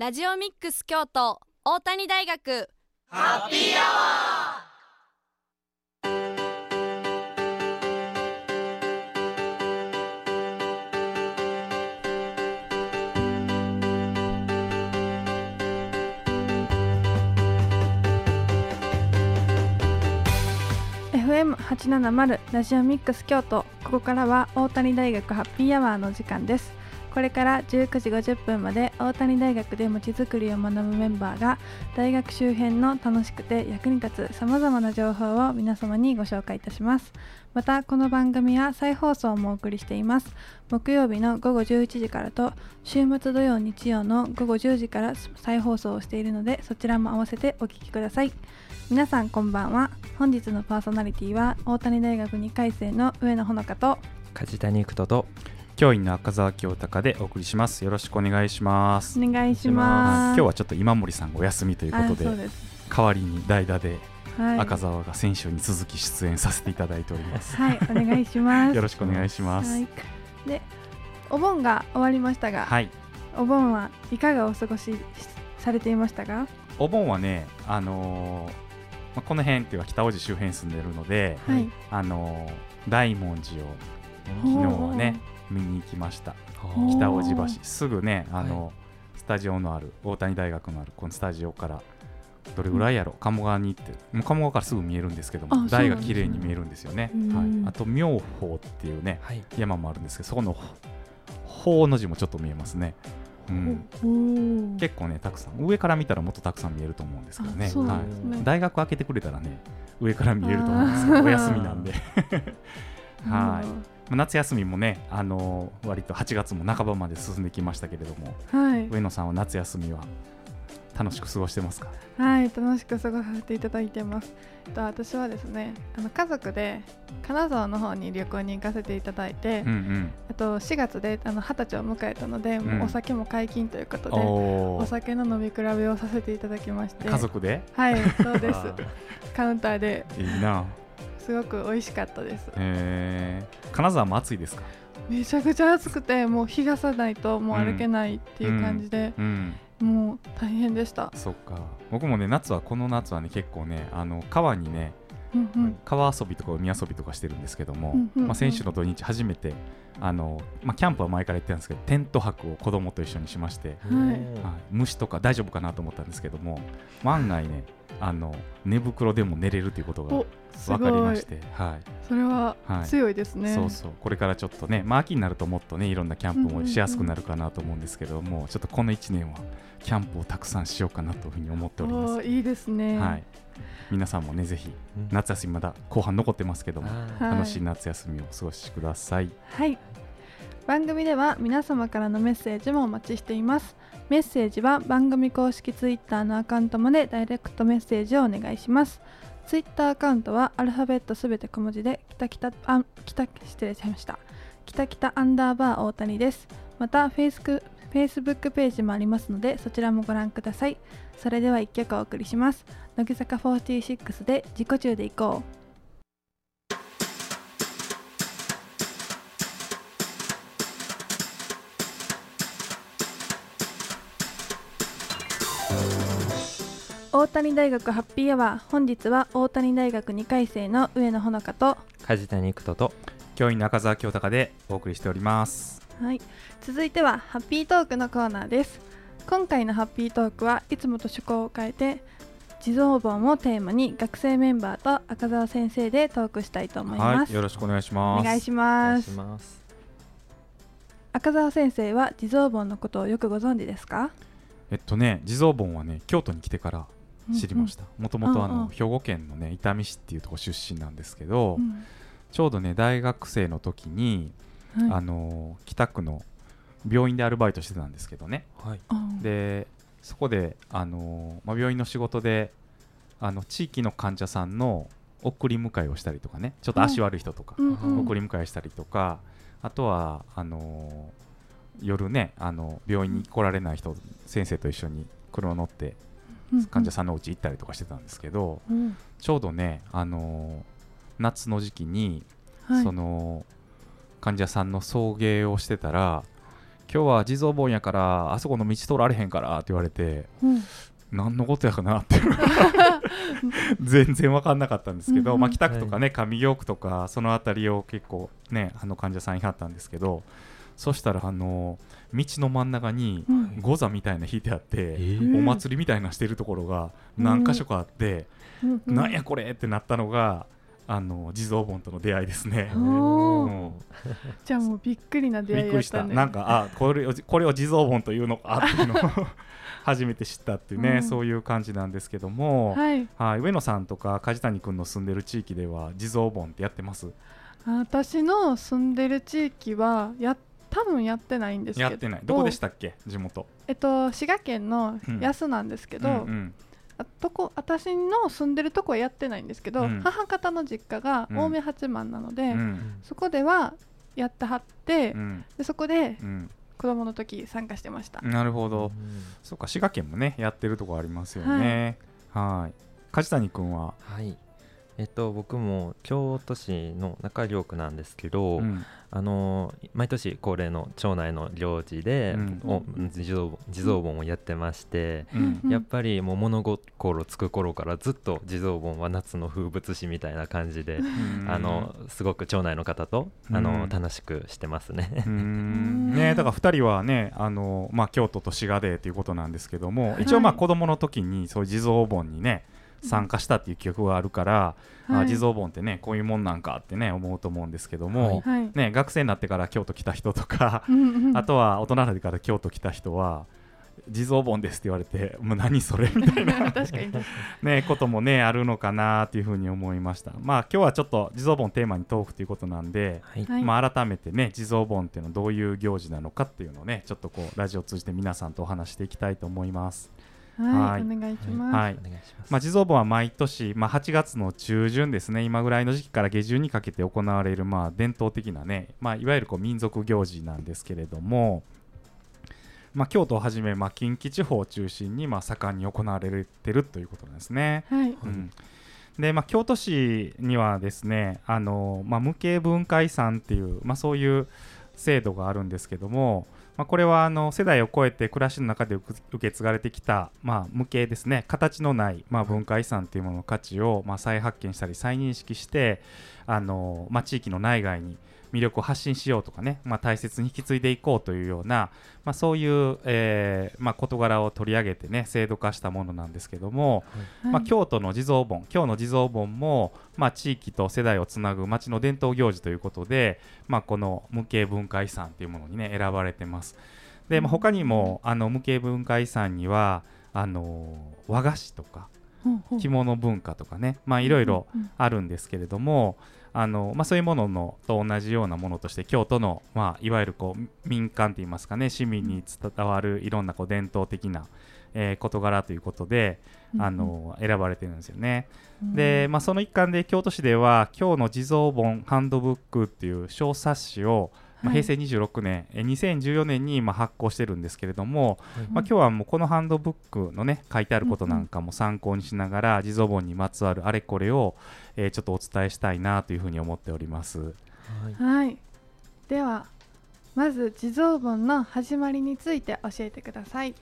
ラジオミックス京都大谷大学。ハッピーアワー FM870 ラジオミックス京都。ここからは大谷大学ハッピーアワーの時間です。これから19時50分まで大谷大学でまちづくりを学ぶメンバーが大学周辺の楽しくて役に立つさまざまな情報を皆様にご紹介いたします。またこの番組は再放送もお送りしています。木曜日の午後11時からと週末土曜日曜の午後10時から再放送をしているのでそちらも合わせてお聞きください。皆さんこんばんは。本日のパーソナリティは大谷大学2回生の上野ほのかと。梶谷育人と。教員の赤澤清隆でお送りします。よろしくお願いします。お願いします。今日はちょっと今森さんお休みということで代わりに代打で赤澤が先週に続き出演させていただいております。はいお願いします。よろしくお願いします、はい、でお盆が終わりましたが、はい、お盆はいかがお過ごしされていましたかお盆はねあのー、まあ、この辺っていうか北大路周辺住んでるので、はい、あのー、大文字を昨日はね見に行きました。北大路橋。すぐねあの、はい、スタジオのある大谷大学のあるこのスタジオからどれぐらいやろ、うん、鴨川に行ってもう鴨川からすぐ見えるんですけども台が綺麗に見えるんですよね、はい、あと妙法っていうね、はい、山もあるんですけどそこの法の字もちょっと見えますね、うん、結構ねたくさん上から見たらもっとたくさん見えると思うんですけどね、ね、はい、大学開けてくれたらね上から見えると思うんですけどお休みなんで。はい夏休みもね、あのー、割と8月も半ばまで進んできましたけれども、はい、上野さんは夏休みは楽しく過ごしてますか？はい楽しく過ごさせていただいてます。と私はですねあの家族で金沢の方に旅行に行かせていただいて、うんうん、あと4月であの20歳を迎えたので、うん、もうお酒も解禁ということでお酒の飲み比べをさせていただきまして。家族で？はいそうです。カウンターで。いいなすごく美味しかったです。えー、金沢も暑いですか？めちゃくちゃ暑くてもう日がさないともう歩けないっていう感じで、うんうん、もう大変でした。そっか。僕もね夏はこの夏はね結構ねあの川にね、うんうん、川遊びとか海遊びとかしてるんですけども、うんうんうん、まあ、先週の土日初めてあの、まあ、キャンプは前から言ってたんですけどテント泊を子供と一緒にしまして、はい。はい、虫とか大丈夫かなと思ったんですけども万が一ねあの寝袋でも寝れるということが分かりまして、はい、それは強いですね、はい、そうそう。これからちょっとね、まあ、秋になるともっとねいろんなキャンプもしやすくなるかなと思うんですけども、ちょっとこの1年はキャンプをたくさんしようかなというふうに思っております。いいですね、はい、皆さんもねぜひ夏休みまだ後半残ってますけども、楽しい夏休みをお過ごしください。はい番組では皆様からのメッセージもお待ちしていますメッセージは番組公式 Twitter のアカウントまでダイレクトメッセージをお願いしますツイッターアカウントはアルファベットすべて小文字で、きたきた、あ、きた、失礼しました。きたきたアンダーバー大谷です。また、フェイスク、フェイスブックページもありますので、そちらもご覧ください。それでは一曲お送りします。乃木坂46で自己中でいこう。大谷大学ハッピーアワー。本日は大谷大学2回生の上野ほのかと梶谷育人と教員中澤清隆でお送りしております。はい。続いてはハッピートークのコーナーです。今回のハッピートークはいつもと趣向を変えて地蔵盆をテーマに学生メンバーと赤澤先生でトークしたいと思います、はい、よろしくお願いします。お願いします。赤澤先生は地蔵盆のことをよくご存知ですか？えっとね地蔵盆はね京都に来てから知りました。もともとあの兵庫県のね伊丹市っていうとこ出身なんですけど、うん、ちょうどね大学生の時に、はい、あの北区の病院でアルバイトしてたんですけどね、はい、でそこであの、まあ、病院の仕事であの地域の患者さんの送り迎えをしたりとかねちょっと足悪い人とか、送り迎えしたりとかあとはあの夜ねあの病院に来られない人先生と一緒に車乗って患者さんのうち行ったりとかしてたんですけど、うん、ちょうどね、あのー、夏の時期に、はい、その患者さんの送迎をしてたら今日は地蔵盆やからあそこの道通られへんからって言われて、うん。何のことやかなって 全然分かんなかったんですけど、うんうん、まあ、北区とかね、上京区とかその辺りを結構ねあの患者さんいはったんですけどそしたらあの道の真ん中に御座みたいな引いてあって、うん、お祭りみたいなしてるところが何箇所かあって、うん、なんやこれってなったのがあの地蔵盆との出会いですね。じゃあもうびっくりな出会い、ね、びっくりした。なんかあこれをこれを地蔵盆というのかっていうのを 初めて知ったっていうね、うん、そういう感じなんですけども、はい、はい上野さんとか梶谷君の住んでる地域では地蔵盆ってやってます？私の住んでる地域はや多分やってないんですけど。やってない。どこでしたっけ？地元？えっと滋賀県の安なんですけど。うんうん。うんとこ私の住んでるとこはやってないんですけど、うん、母方の実家が青梅八幡なので、うん、そこではやってはって、うん、でそこで子供の時参加してました。なるほど、そうか滋賀県もねやってるとこありますよね。はい。梶谷君は？はいえっと僕も京都市の中京区なんですけど、あの毎年恒例の町内の行事で、うん、地蔵地蔵盆をやってまして、うん、やっぱりもう物心つく頃からずっと地蔵盆は夏の風物詩みたいな感じで、うん、あのすごく町内の方とあの楽しくしてますね。ねだから2人はねあの、まあ、京都と滋賀でということなんですけども、一応まあ子供の時にそういう地蔵盆にね参加したっていう記憶があるから、うん、あ地蔵盆ってねこういうもんなんかってね思うと思うんですけども、はい、ね、学生になってから京都来た人とかあとは大人になってから京都来た人は地蔵盆ですって言われてもう何それ？みたいな。ねこともねあるのかなというふうに思いました。まあ今日はちょっと地蔵盆テーマにトークということなんで、はい、まあ改めてね地蔵盆っていうのはどういう行事なのかっていうのをねちょっとこうラジオを通じて皆さんとお話していきたいと思いますはい、お願いします。はい、まあ、地蔵盆は毎年、まあ、8月の中旬ですね、今ぐらいの時期から下旬にかけて行われる、まあ、伝統的なね、まあ、いわゆるこう民族行事なんですけれども。まあ、京都をはじめ、まあ、近畿地方を中心に、まあ、盛んに行われてるということなんですね。はい、うんでまあ、京都市にはですねあの、まあ、無形文化遺産っていう、まあ、そういう制度があるんですけども、まあ、これはあの世代を超えて暮らしの中で受け継がれてきた、まあ、無形ですね形のない、まあ、文化遺産というものの価値を、まあ、再発見したり再認識してあの、まあ、地域の内外に魅力を発信しようとかね、まあ、大切に引き継いでいこうというような、まあ、そういう、えーまあ、事柄を取り上げてね制度化したものなんですけども、はい、まあ、京都の地蔵盆今日の地蔵盆も、まあ、地域と世代をつなぐ町の伝統行事ということで、まあ、この無形文化遺産というものにね選ばれてます。で、まあ、他にもあの無形文化遺産にはあの和菓子とか着物文化とかね、まあ、いろいろあるんですけれども、あのまあ、そういうもののと同じようなものとして京都の、まあ、いわゆるこう民間といいますかね市民に伝わるいろんなこう伝統的な、えー、事柄ということで、あの選ばれてるんですよね。で、まあ、その一環で京都市では「今日の地蔵盆ハンドブック」っていう小冊子をまあ、平成26年、はい、2014年にまあ発行してるんですけれども、はい、まあ、今日はもうこのハンドブックのね書いてあることなんかも参考にしながら、地蔵盆にまつわるあれこれを、えー、ちょっとお伝えしたいなというふうに思っております。はい、はい、ではまず地蔵盆の始まりについて教えてください。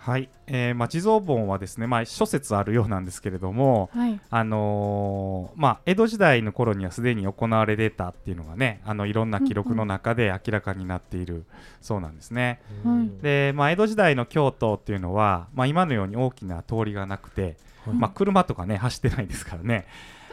はい、えーまあ、地蔵盆はですね、まあ、諸説あるようなんですけれども、はい、あのー、まあ、江戸時代の頃にはすでに行われてたっていうのがねあのいろんな記録の中で明らかになっているそうなんですね。で、まあ、江戸時代の京都っていうのは、まあ、今のように大きな通りがなくて、はい、まあ、車とかね走ってないですからね。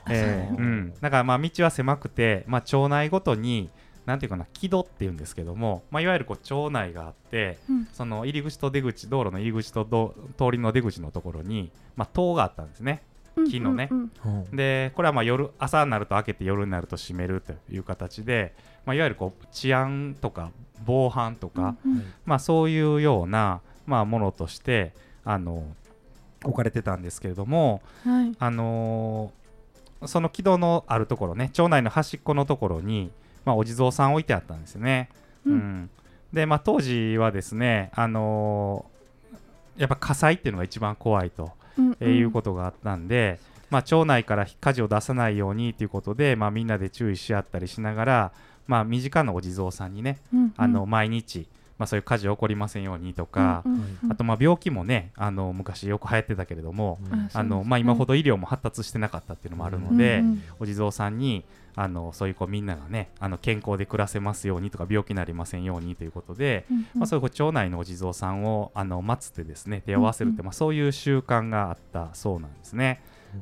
えーうん、だからまあ道は狭くて、まあ、町内ごとになんていうかな木戸っていうんですけども、まあ、いわゆるこう町内があって、うん、その入り口と出口道路の入り口と通りの出口のところに、まあ、塔があったんですね。木のね、うんうん。うん、でこれはまあ夜朝になると開けて夜になると閉めるという形で、まあ、いわゆるこう治安とか防犯とか、うんうん、まあ、そういうような、まあ、ものとしてあの置かれてたんですけれども、はい、あのー、その木戸のあるところね町内の端っこのところにまあ、お地蔵さん置いてあったんですよね。うん、うん、で、まあ、当時はですね、あのー、やっぱ火災っていうのが一番怖いと、うんうん、えー、いうことがあったんで、まあ、町内から火事を出さないようにということで、まあ、みんなで注意し合ったりしながら、まあ、身近なお地蔵さんにね、うんうん、あの毎日、まあ、そういう火事起こりませんようにとか、うんうん、あとまあ病気もねあの昔よく流行ってたけれども、うん、あのまあ、今ほど医療も発達してなかったっていうのもあるので、うんうん、お地蔵さんにあのそういうこうみんながねあの健康で暮らせますようにとか病気になりませんようにということで、うんうん、まあ、そういう町内のお地蔵さんをあの祀ってですね手を合わせるって、うんうん、まあ、そういう習慣があったそうなんですね。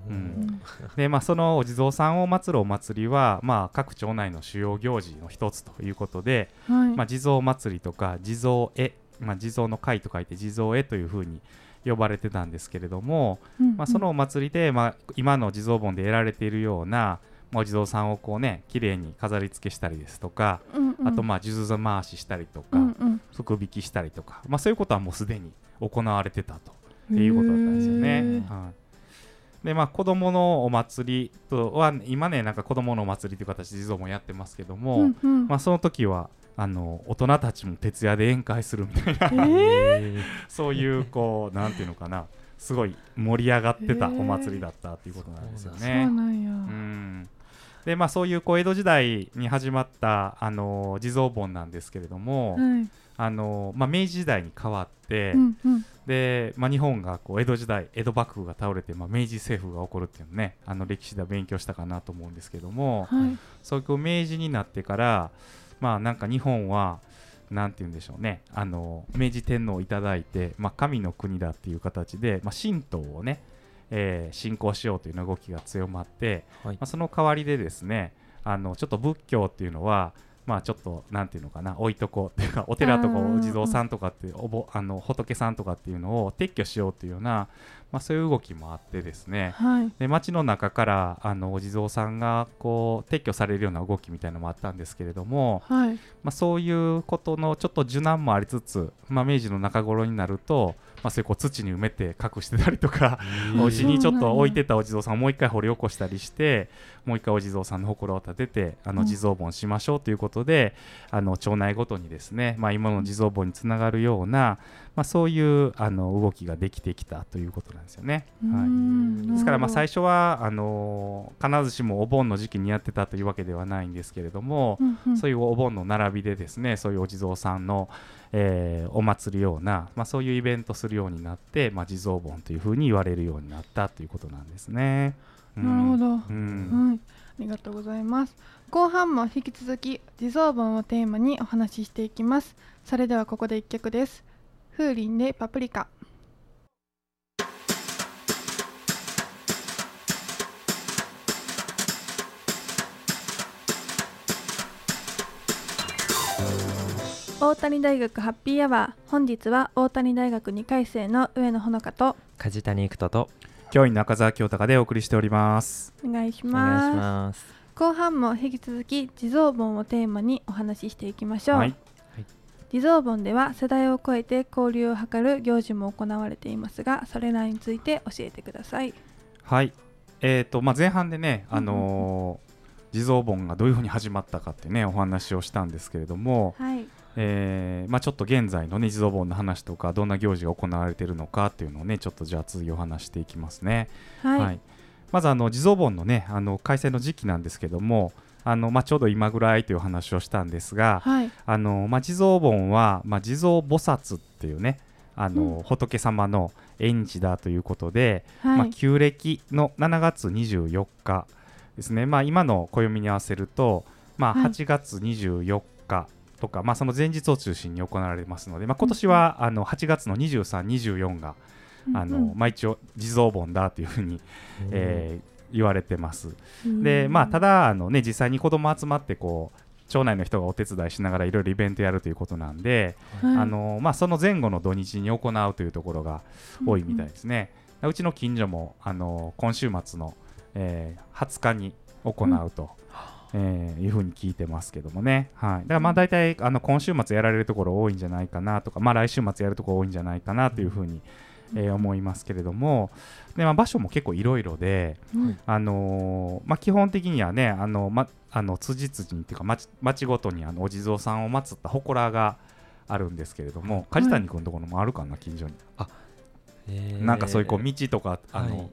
うん、でまあ、そのお地蔵さんを祀るお祭りは、まあ、各町内の主要行事の一つということで、はい、まあ、地蔵祭りとか地蔵絵、まあ、地蔵の会と書いて地蔵絵というふうに呼ばれてたんですけれども、うんうん、まあ、そのお祭りで、まあ、今の地蔵盆で得られているような、まあ、お地蔵さんをこうね綺麗に飾り付けしたりですとか、うんうん、あとまあ数珠回ししたりとか、うんうん、福引きしたりとか、まあ、そういうことはもうすでに行われてたということだったんですよね。はい。でまあ子供のお祭りとは今ねなんか子供のお祭りという形で地蔵もやってますけども、うんうん、まあその時はあの大人たちも徹夜で宴会するみたいな、えー、そういうこうなんていうのかなすごい盛り上がってたお祭りだったっていうことなんですよね。そうなんや、うんでまあ、そういうこう江戸時代に始まったあの地蔵盆なんですけれども、はい、あのまあ、明治時代に変わって、うんうん、でまあ、日本がこう江戸時代江戸幕府が倒れて、まあ、明治政府が起こるっていうのねあの歴史では勉強したかなと思うんですけども、はい、そういう明治になってからまあなんか日本はなんて言うんでしょうねあの明治天皇をいただいて、まあ、神の国だっていう形で、まあ、神道をね、えー、信仰しようという動きが強まって、はい、まあ、その代わりでですねあのちょっと仏教っていうのはまあちょっとなんていうのかな置いとこうっていうかお寺とかお地蔵さんとかっておぼあの仏さんとかっていうのを撤去しようっていうような、まあ、そういう動きもあってですね、はい、で街の中からあのお地蔵さんがこう撤去されるような動きみたいなのもあったんですけれども、はい、まあ、そういうことのちょっと受難もありつつ、まあ、明治の中頃になるとまあ、そういうこう土に埋めて隠してたりとか、お家にちょっと置いてたお地蔵さんをもう一回掘り起こしたりしてもう一回お地蔵さんの祠を立ててあの地蔵盆しましょうということで、あの町内ごとにですね、まあ、今の地蔵盆につながるような、まあ、そういうあの動きができてきたということなんですよね。はい、ですからまあ最初はあの必ずしもお盆の時期にやってたというわけではないんですけれども、うんうん、そういうお盆の並びでですねそういうお地蔵さんの、えー、お祭りような、まあ、そういうイベントするようになって、まあ、地蔵盆というふうに言われるようになったということなんですね。うん、なるほど、うん、はい。ありがとうございます。後半も引き続き地蔵盆をテーマにお話ししていきます。それではここで一曲です。風鈴でパプリカ。大谷大学ハッピーアワー。本日は大谷大学2回生の上野ほのかと梶谷育人と教員中澤京隆でお送りしております。お願いします。後半も引き続き地蔵盆をテーマにお話ししていきましょう、はい。地蔵盆では世代を超えて交流を図る行事も行われていますがそれらについて教えてください。はい。えーとまあ、前半でね、あのー、地蔵盆がどういうふうに始まったかってねお話をしたんですけれども、はいえーまあ、ちょっと現在の、ね、地蔵盆の話とかどんな行事が行われているのかっていうのをねちょっとじゃあ次お話していきますね。はい、はい、まずあの地蔵盆のねあの開催の時期なんですけどもあのまあ、ちょうど今ぐらいという話をしたんですが、はい、あのまあ、地蔵盆は、まあ、地蔵菩薩っていうねあの、うん、仏様の縁日だということで、はい、まあ、旧暦の7月24日ですね、まあ、今の暦に合わせると、まあ、8月24日とか、はい、まあ、その前日を中心に行われますので、まあ、今年は、うん、あの8月の23、24が、あのまあ、一応地蔵盆だというふうに、えー、言われてます。でまあただあの、ね、実際に子供集まってこう町内の人がお手伝いしながらいろいろイベントやるということなんで、はい、あのまあ、その前後の土日に行うというところが多いみたいですね。うん、うちの近所もあの今週末の、えー、20日に行うと。うん、えー、いうふうに聞いてますけどもね、はい、だからまあ大体あの今週末やられるところ多いんじゃないかなとか、まあ、来週末やるところ多いんじゃないかなというふうに、えー、思いますけれども。で、まあ、場所も結構いろいろで、うん、あのー、まあ、基本的にはねあの、ま、あの辻々にっていうか町町ごとにあのお地蔵さんを祀った祠があるんですけれども梶谷君のところもあるかな近所に。あえー、なんかそういうこう道とかあの、はい。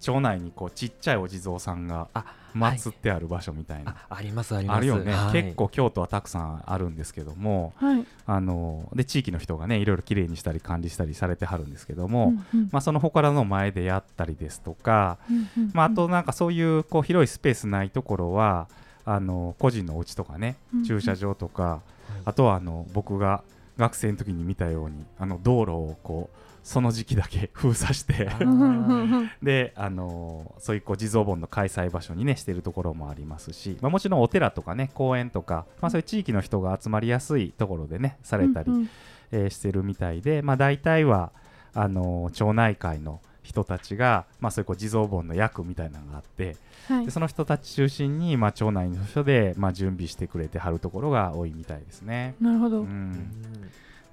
町内にこうちっちゃいお地蔵さんが祀ってある場所みたいな、あありますあります。あるよね、はい、結構京都はたくさんあるんですけども、はい、あので地域の人がねいろいろきれいにしたり管理したりされてはるんですけども、うんうん、まあ、その祠の前でやったりですとか、うんうんうん、まあ、あとなんかそういうこう広いスペースないところはあの個人のお家とかね、駐車場とか、あとはあの僕が学生の時に見たようにあの道路をこうその時期だけ 封鎖して。で、あのー、そういうこう地蔵盆の開催場所にねしてるところもありますし、まあ、もちろんお寺とかね公園とか、まあ、そういう地域の人が集まりやすいところでねされたり、うんうん、えー、してるみたいで、まあ、大体はあのー、町内会の人たちが、まあ、そういうこう地蔵盆の役みたいなのがあって、はい、でその人たち中心に、まあ、町内の人で、まあ、準備してくれてはるところが多いみたいですね。なるほど、うん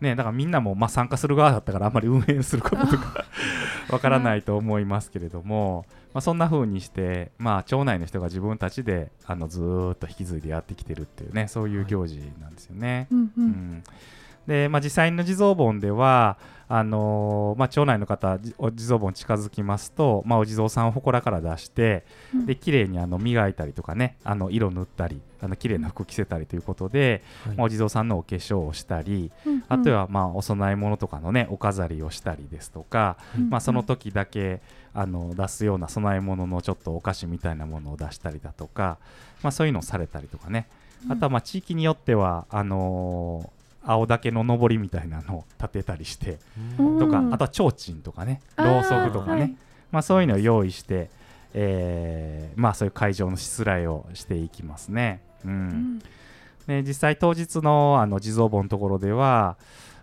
ね、だからみんなもまあ参加する側だったからあんまり運営することとか わからないと思いますけれども、まあ、そんな風にして、まあ、町内の人が自分たちであのずっと引き継いでやってきてるっていうねそういう行事なんですよね。うん、うん。で、まあ、実際の地蔵盆ではあのー、まあ、町内の方お地蔵盆近づきますと、まあ、お地蔵さんを祠から出して、うん、で綺麗にあの磨いたりとかねあの色塗ったりあの綺麗な服着せたりということで、はい、まあ、お地蔵さんのお化粧をしたり、うんうん、あとはまあお供え物とかのねお飾りをしたりですとか、うんうん、まあ、その時だけあの出すような供え物のちょっとお菓子みたいなものを出したりだとか、まあ、そういうのをされたりとかね。あとはまあ地域によってはあのー青竹のぼりみたいなのを 立てたりしてとかあとは提灯とかねろうそくとかね、はい、まあ、そういうのを用意して、えー、まあ、そういう会場のしつらいをしていきますね。うん、で実際当日のあの地蔵盆のところでは、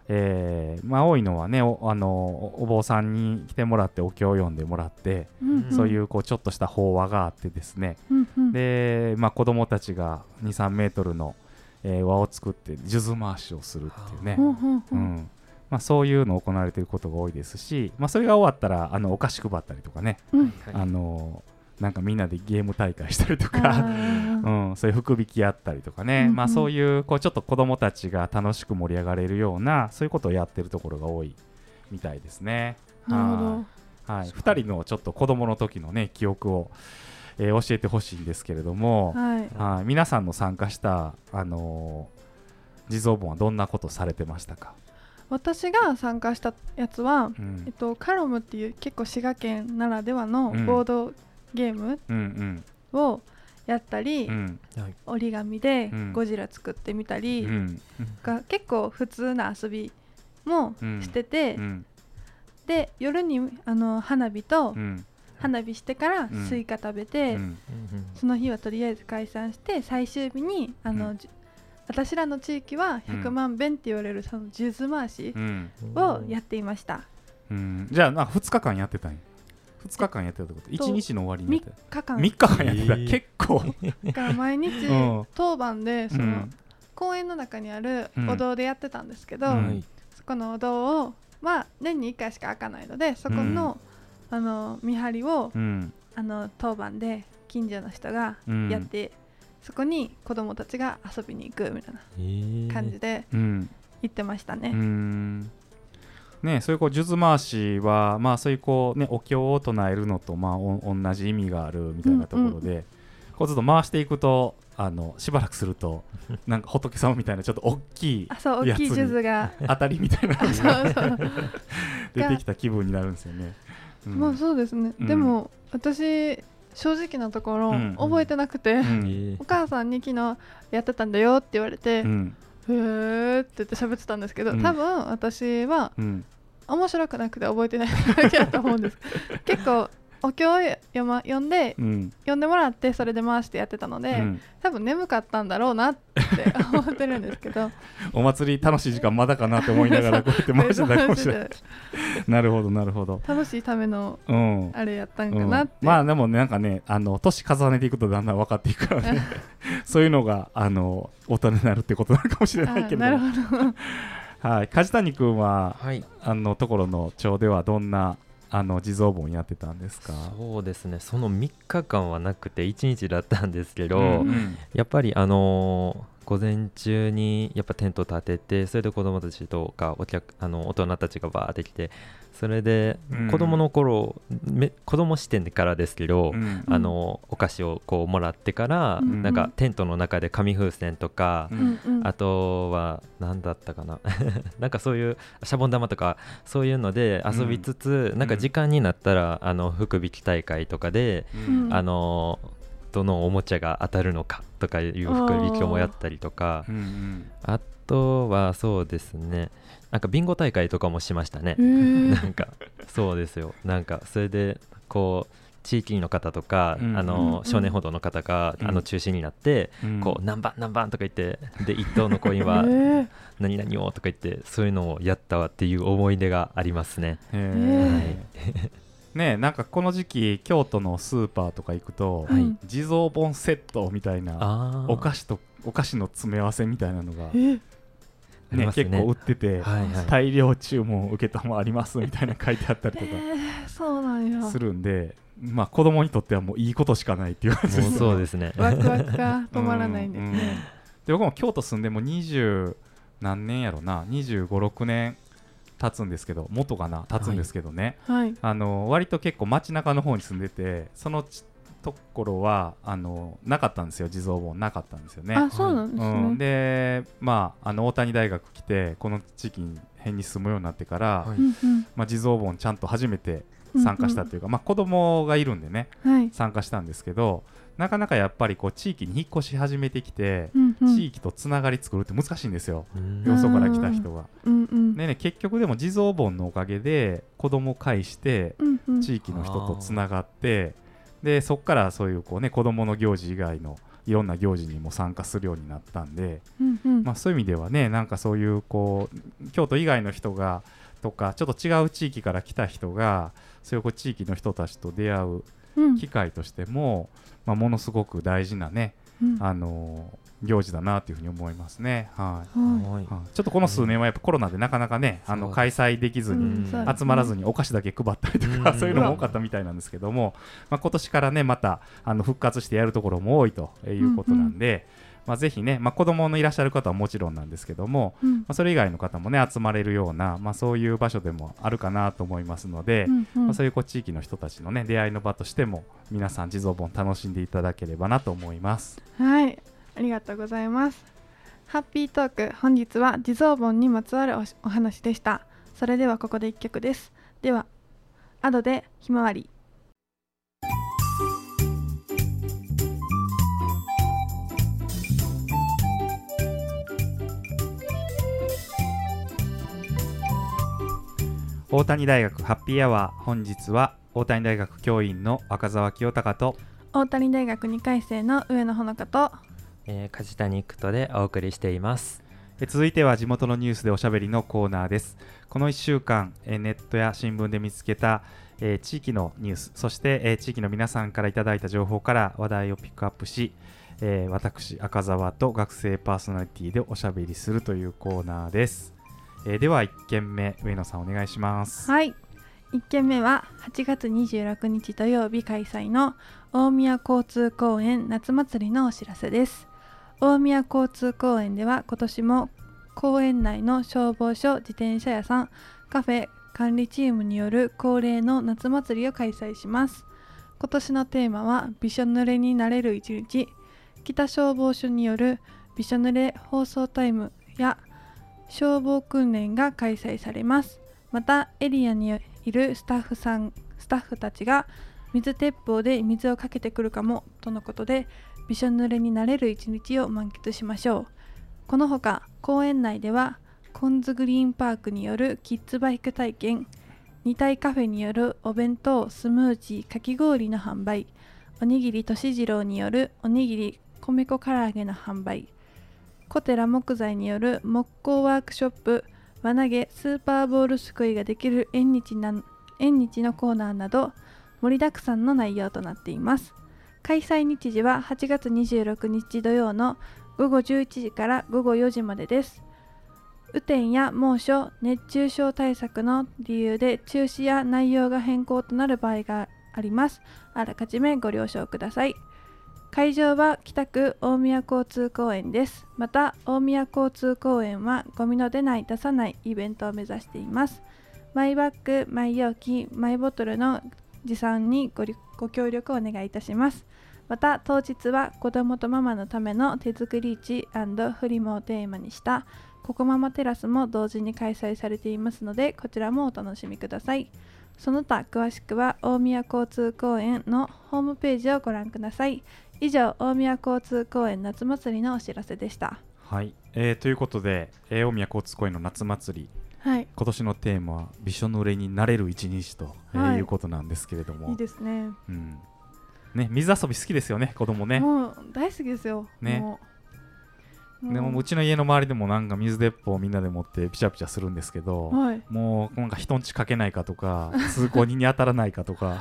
えーまあ、多いのはねおあのお坊さんに来てもらってお経を読んでもらって、うん。うん、そういうこうちょっとした法話があってですね、うんうん、で、まあ、子供たちが2 3メートルのえー、輪を作って数珠回しをするっていうね、うん。まあ、そういうのを行われていることが多いですし、まあ、それが終わったらあのお菓子配ったりとかね、うん、あのなんかみんなでゲーム大会したりとか、うん、そういう福引きやったりとかね、うんうん、まあ、そういうこうちょっと子どもたちが楽しく盛り上がれるようなそういうことをやってるところが多いみたいですね。なるほど。はい、2人のちょっと子供の時のね記憶をえー、教えてほしいんですけれども、はい、は皆さんの参加した、あのー、地蔵盆はどんなことされてましたか？私が参加したやつは、うん、えっと、カロムっていう結構滋賀県ならではのボードゲーム？をやったり、うん、折り紙でゴジラ作ってみたり、うん、が結構普通な遊びもしてて、で夜にあの花火と花火してからスイカ食べて、その日はとりあえず解散して最終日にあの、私らの地域は100万遍って言われるその数珠回しをやっていました、うん、じゃあなんか2日間やってたんや2日間やってたってこと？1日の終わりに3日間。3日間やってた、えー、結構。だから毎日当番でその、公園の中にあるお堂でやってたんですけど、そこのお堂をまあ年に1回しか開かないのでそこの、あの見張りを、うん、あの当番で近所の人がやって、うん、そこに子供たちが遊びに行くみたいな感じで行ってましたね。ね、そういうこう数珠回しは、まあ、そういうこう、ね、お経を唱えるのと、まあ、お同じ意味があるみたいなところで、うんうん、こうずっと回していくとあのしばらくすると なんか仏様みたいなちょっと大きいやつに当たりみたいなのが 出てきた気分になるんですよね。まあそうですね、でも私正直なところ、覚えてなくて、お母さんに昨日やってたんだよって言われて、へえって言って喋ってたんですけど、多分私は、面白くなくて覚えてないだけだと思うんです。結構お経を読,、ま、読んで、うん、読んでもらってそれで回してやってたので、うん、多分眠かったんだろうなって思ってるんですけど。お祭り楽しい時間まだかなって思いながらこうやって回してたかもしれない。なるほどなるほど。楽しいための、うん、あれやったんかなって、まあでもなんかねあの年重ねていくとだんだん分かっていくからね。そういうのがあの大人になるってことなのかもしれないけどなるほど。はい、梶谷君は、はい、あのところの町ではどんなあの地蔵盆やってたんですか？そうですね。その3日間はなくて1日だったんですけど、うんうん、やっぱりあのー、午前中にやっぱテント立ててそれで子供たちとかお客あの大人たちがバーって来てそれで子供の頃、うん、め子供視点からですけど、うん、あのお菓子をこうもらってから、うん、なんかテントの中で紙風船とか、うん、あとは何だったかな。なんかそういうシャボン玉とかそういうので遊びつつ、なんか時間になったらあの福引き大会とかで、あのどのおもちゃが当たるのかとかいう福引きもやったりとか、あとはそうですね。なんかビンゴ大会とかもしましたね。なんかそうですよ。なんかそれでこう地域の方とか、うん、あの、うん、少年報道の方が、うん、あの中心になって、こう何番何番とか言ってで一等のコインは 何々をとか言ってそういうのをやったわっていう思い出がありますね。はいねなんかこの時期京都のスーパーとか行くと、はい、地蔵盆セットみたいなお菓子とお菓子の詰め合わせみたいなのが、ね、ね、結構売ってて、はいはい、大量注文受けたもありますみたいな書いてあったりとか、えー、そうなんや。するんで、まあ子供にとってはもういいことしかないっていう。感じですそうですね。ワクワクが止まらないんですね、うんうん、で僕も京都住んでも20何年やろな。2 5 6年経つんですけど元がな経つんですけどね、はい、あの割と結構街中の方に住んでてそのところはあのなかったんですよ。地蔵盆なかったんですよね。あそうなんですね、うん、でまああの大谷大学来てこの地域辺に住むようになってから、はい、まあ、地蔵盆ちゃんと初めて参加したというか、うんうん、まあ、子供がいるんでね、はい、参加したんですけどなかなかやっぱりこう地域に引っ越し始めてきて、うんうん、地域とつながり作るって難しいんですよ、よそから来た人が。うんうん、でね結局でも地蔵盆のおかげで子供介して地域の人とつながって、でそこからそういうこう、ね、子供の行事以外のいろんな行事にも参加するようになったんで、うんうん、まあ、そういう意味ではねなんかそういうこう京都以外の人がとかちょっと違う地域から来た人がそういうこう地域の人たちと出会う機会としても、まあ、ものすごく大事なね、うん、あの行事だなというふうに思いますね。はい。はい、ちょっとこの数年はやっぱコロナでなかなかね、あの開催できずに、集まらずにお菓子だけ配ったりとか、そういうのも多かったみたいなんですけども、まあ今年からねまたあの復活してやるところも多いということなんで。まあ、ぜひね、まあ、子供のいらっしゃる方はもちろんなんですけども、うん、まあ、それ以外の方もね集まれるような、まあ、そういう場所でもあるかなと思いますので、うんうん、まあ、そういうこう地域の人たちのね出会いの場としても皆さん地蔵盆楽しんでいただければなと思います。はい。ありがとうございます。ハッピートーク本日は地蔵盆にまつわるお話でした。それではここで1曲です。ではアドでひまわり大谷大学ハッピーアワー本日は大谷大学教員の赤澤清隆と大谷大学2回生の上野ほのかと、えー、梶谷育人でお送りしています。え続いては地元のニュースでおしゃべりのコーナーです。この1週間えネットや新聞で見つけたえ地域のニュースそして、え地域の皆さんからいただいた情報から話題をピックアップし、え私赤澤と学生パーソナリティでおしゃべりするというコーナーですえー、では1件目上野さんお願いします。はい。1件目は8月26日土曜日開催の大宮交通公園夏祭りのお知らせです。大宮交通公園では今年も公園内の消防署自転車屋さんカフェ管理チームによる恒例の夏祭りを開催します。今年のテーマはびしょ濡れになれる一日。北消防署によるびしょ濡れ放送タイムや消防訓練が開催されます。またエリアにいるスタッフさんスタッフたちが水鉄砲で水をかけてくるかもとのことでびしょ濡れになれる一日を満喫しましょう。このほか公園内ではコンズグリーンパークによるキッズバイク体験二体カフェによるお弁当スムージーかき氷の販売おにぎりとし次郎によるおにぎり米粉唐揚げの販売小寺木材による木工ワークショップ輪投げスーパーボールすくいができる縁日な縁日のコーナーなど盛りだくさんの内容となっています。開催日時は8月26日土曜の午後11時から午後4時までです。雨天や猛暑熱中症対策の理由で中止や内容が変更となる場合があります。あらかじめご了承ください。会場は北区大宮交通公園です。また大宮交通公園はゴミの出ない出さないイベントを目指しています。マイバッグマイ容器マイボトルの持参にご協力をお願いいたします。また当日は子どもとママのための手作り市フリマをテーマにしたココママテラスも同時に開催されていますのでこちらもお楽しみください。その他詳しくは大宮交通公園のホームページをご覧ください。以上大宮交通公園夏祭りのお知らせでした。はい、えー、ということで、えー、大宮交通公園の夏祭りはい、今年のテーマはびしょ濡れになれる一日と、はい、いうことなんですけれども。いいですね,、うん、ね水遊び好きですよね子供ね。もう大好きですよ。ねでもうちの家の周りでもなんか水鉄砲をみんなで持ってピチャピチャするんですけど、はい、もうなんか人んちかけないかとか 通行人に当たらないかとか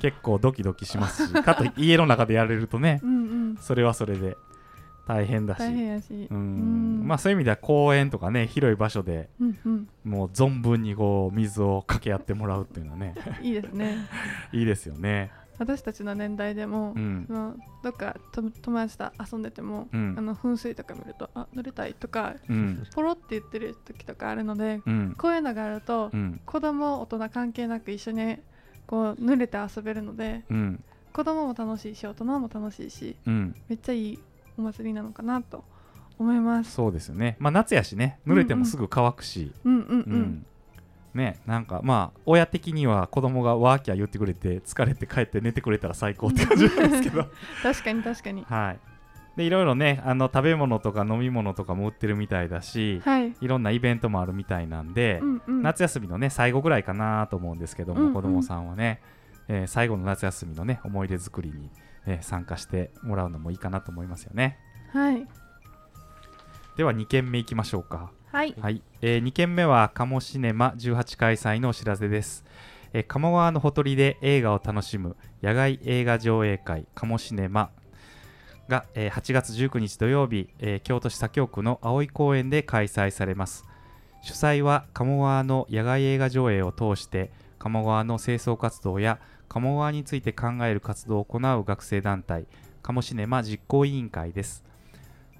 結構ドキドキしますしかと家の中でやれるとねうん、それはそれで大変だし。うん、まあ、そういう意味では公園とかね広い場所で、うんうん、もう存分にこう水をかけ合ってもらうっていうのはね。いいですね。いいですよね私たちの年代でも、うん、どっか友達と遊んでても、うん、あの噴水とか見るとあ乗りたいとか、うん、ポロって言ってる時とかあるので、うん、こういうのがあると、うん、子供大人関係なく一緒にこう濡れて遊べるので、うん、子供も楽しいし大人も楽しいし、めっちゃいいお祭りなのかなと思います。そうですよね。まあ夏やしね。濡れてもすぐ乾くし、うんうん、うん。うんねなんかまあ親的には子供がワーキャー言ってくれて疲れて帰って寝てくれたら最高って感じなんですけど。確かに確かに。はい。でいろいろねあの食べ物とか飲み物とかも売ってるみたいだし、はい、いろんなイベントもあるみたいなんで、うんうん、夏休みのね最後ぐらいかなと思うんですけども、うんうん、子供さんはね、えー、最後の夏休みのね思い出作りに、えー、参加してもらうのもいいかなと思いますよね。はい。では2軒目いきましょうかはい、はい。えー、2件目は鴨シネマ18開催のお知らせです、えー、鴨川のほとりで映画を楽しむ野外映画上映会鴨シネマが、えー、8月19日土曜日、えー、京都市左京区の葵公園で開催されます。主催は鴨川の野外映画上映を通して鴨川の清掃活動や鴨川について考える活動を行う学生団体鴨シネマ実行委員会です。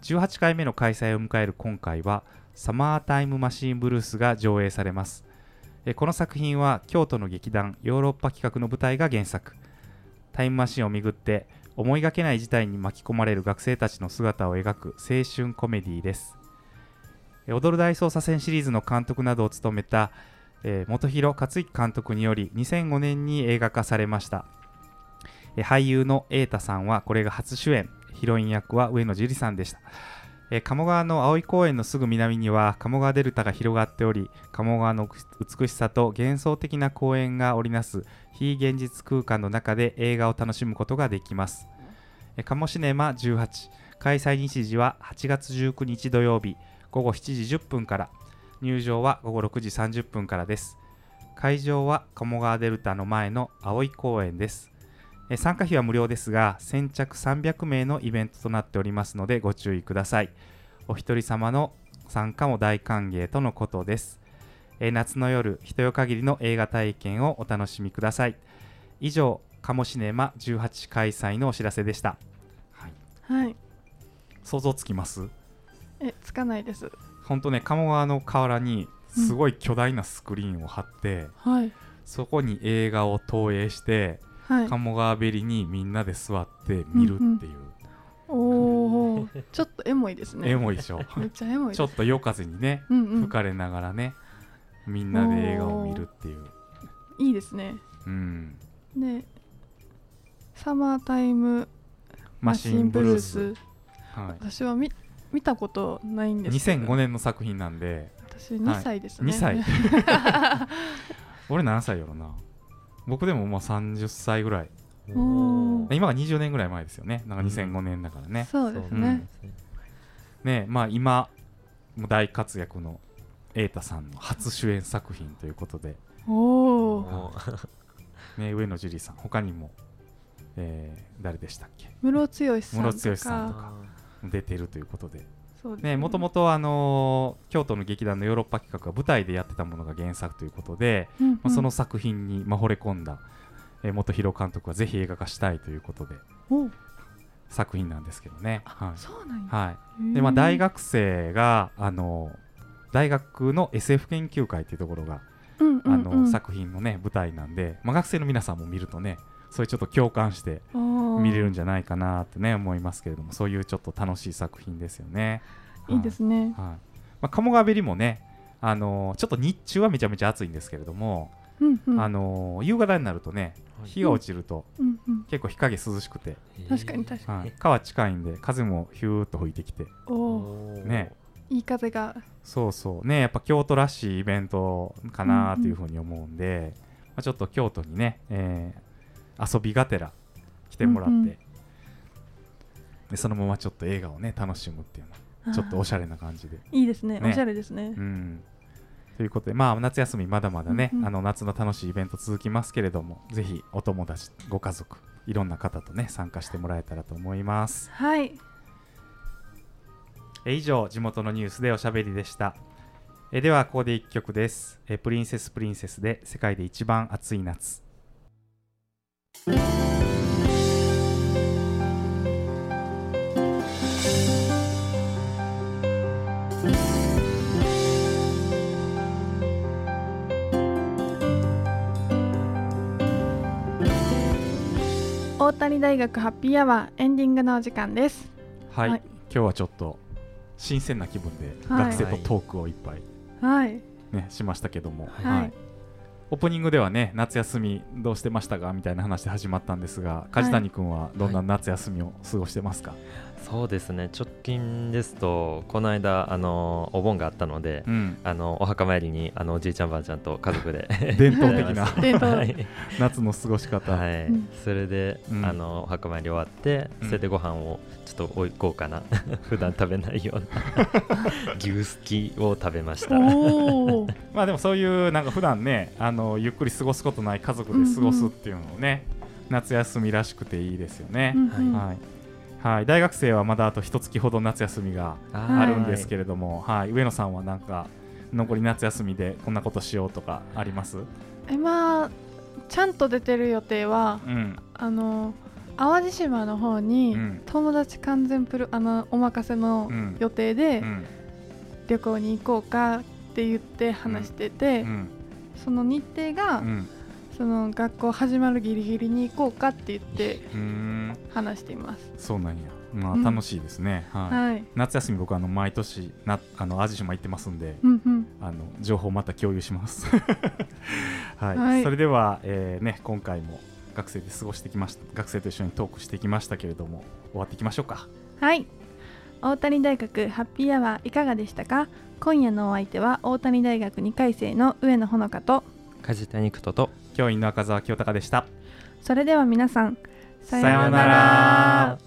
18回目の開催を迎える今回はサマータイムマシーンブルースが上映されます。この作品は京都の劇団ヨーロッパ企画の舞台が原作。タイムマシンをめぐって思いがけない事態に巻き込まれる学生たちの姿を描く青春コメディです。踊る大捜査線シリーズの監督などを務めた、えー、元広克之監督により2005年に映画化されました。俳優の瑛太さんはこれが初主演、ヒロイン役は上野樹里さんでした。えー、鴨川の葵公園のすぐ南には鴨川デルタが広がっており鴨川の美しさと幻想的な公園が織りなす非現実空間の中で映画を楽しむことができます、えー、鴨シネマ18開催日時は8月19日土曜日午後7時10分から。入場は午後6時30分からです。会場は鴨川デルタの前の葵公園です。参加費は無料ですが先着300名のイベントとなっておりますのでご注意ください。お一人様の参加も大歓迎とのことです。夏の夜人よ限りの映画体験をお楽しみください。以上カモシネマ18開催のお知らせでした。はい、はい、想像つきます？えつかないです。本当ね鴨川の河原にすごい巨大なスクリーンを貼って、うん、はい、そこに映画を投影してはい、鴨川べりにみんなで座って見るっていう、うんうん、おおちょっとエモいですね。エモいでしょ。めっちゃエモいちょっと夜風にね、うんうん、吹かれながらねみんなで映画を見るっていう。いいですね。うん。でサマータイムマシンブルース。はい、私は見見たことないんですけど。2005年の作品なんで。私2歳ですね、はい、2歳。俺何歳やろな僕でもまあ30歳ぐらい。今が20年ぐらい前ですよね。なんか2005年だからね、そうですね、うん、ねまあ今大活躍の瑛太さんの初主演作品ということで。おお、ね、上野樹里さん他にも、えー、誰でしたっけ？室剛さん室剛さんとか出てるということでね。もともとあの京都の劇団のヨーロッパ企画は舞台でやってたものが原作ということで、うんうん、まあ、その作品に、まあ、惚れ込んだ、えー、元広監督はぜひ映画化したいということで作品なんですけどね。はい、でまあ大学生があの大学の SF 研究会っていうところが、あの作品のね舞台なんで、まあ、学生の皆さんも見るとねそういうちょっと共感して見れるんじゃないかなってね思いますけれどもそういうちょっと楽しい作品ですよね。い。いですね。はい。まあ、鴨川べりもねあのちょっと日中はめちゃめちゃ暑いんですけれども、うんうん、あの夕方になるとね日が落ちると、うんうん、結構日陰涼しくて確かに確かに、川近いんで風もヒューッと吹いてきてね。いい風が。そうそう。ねやっぱ京都らしいイベントかなというふうに思うんで、うんうん、まあ、ちょっと京都にね、えー、遊びがてら来てもらって、うんうん、でそのままちょっと映画をね楽しむっていうのちょっとおしゃれな感じでいいですね、ね、おしゃれですねうんということで、まあ、夏休みまだまだね、うんうん、あの夏の楽しいイベント続きますけれども、ぜひお友達、ご家族、いろんな方とね、参加してもらえたらと思います。はい。え以上、地元のニュースでおしゃべりでした。えでは、ここで1曲です。えプリンセスプリンセスで世界で一番暑い夏。大谷大学ハッピーアワーエンディングのお時間です。はい、はい、今日はちょっと新鮮な気分で学生とトークをいっぱい、はい、ね、しましたけども、はい、はい、オープニングではね夏休みどうしてましたかみたいな話で始まったんですが梶谷君はどんな夏休みを過ごしてますか、はいそうですね。直近ですとこの間あのお盆があったので、うん、あのお墓参りにあのおじいちゃんばあちゃんと家族で。伝統的な 夏の過ごし方、はい、うん、それで、うん、あのお墓参り終わってそれでご飯をちょっと置いこうかな。普段食べないような。牛すきを食べました。まあでもそういうなんか普段ねあのゆっくり過ごすことない家族で過ごすっていうのをね、うん。うん夏休みらしくていいですよね。はい。はい、大学生はまだあと一月ほど夏休みがあるんですけれども、はい、上野さんはなんか残り夏休みでこんなことしようとかあります？えまあちゃんと出てる予定は、うん、あの淡路島の方に、友達完全プロあのお任せの予定で、旅行に行こうかって言って話してて、その日程が、その学校始まるギリギリに行こうかって言って話しています。そうなんや。まあ楽しいですね、うん、はい、はい、夏休み僕あの毎年なあの淡路島行ってますんで、うんうん、あの情報また共有します。はい、はい、それでは、えー、ね今回も学生で過ごしてきました学生と一緒にトークしてきましたけれども終わっていきましょうか。はい。大谷大学ハッピーアワーいかがでしたか？今夜のお相手は大谷大学2回生の上野ほのかと梶谷久人と教員の赤澤清隆でした。それでは皆さんさようなら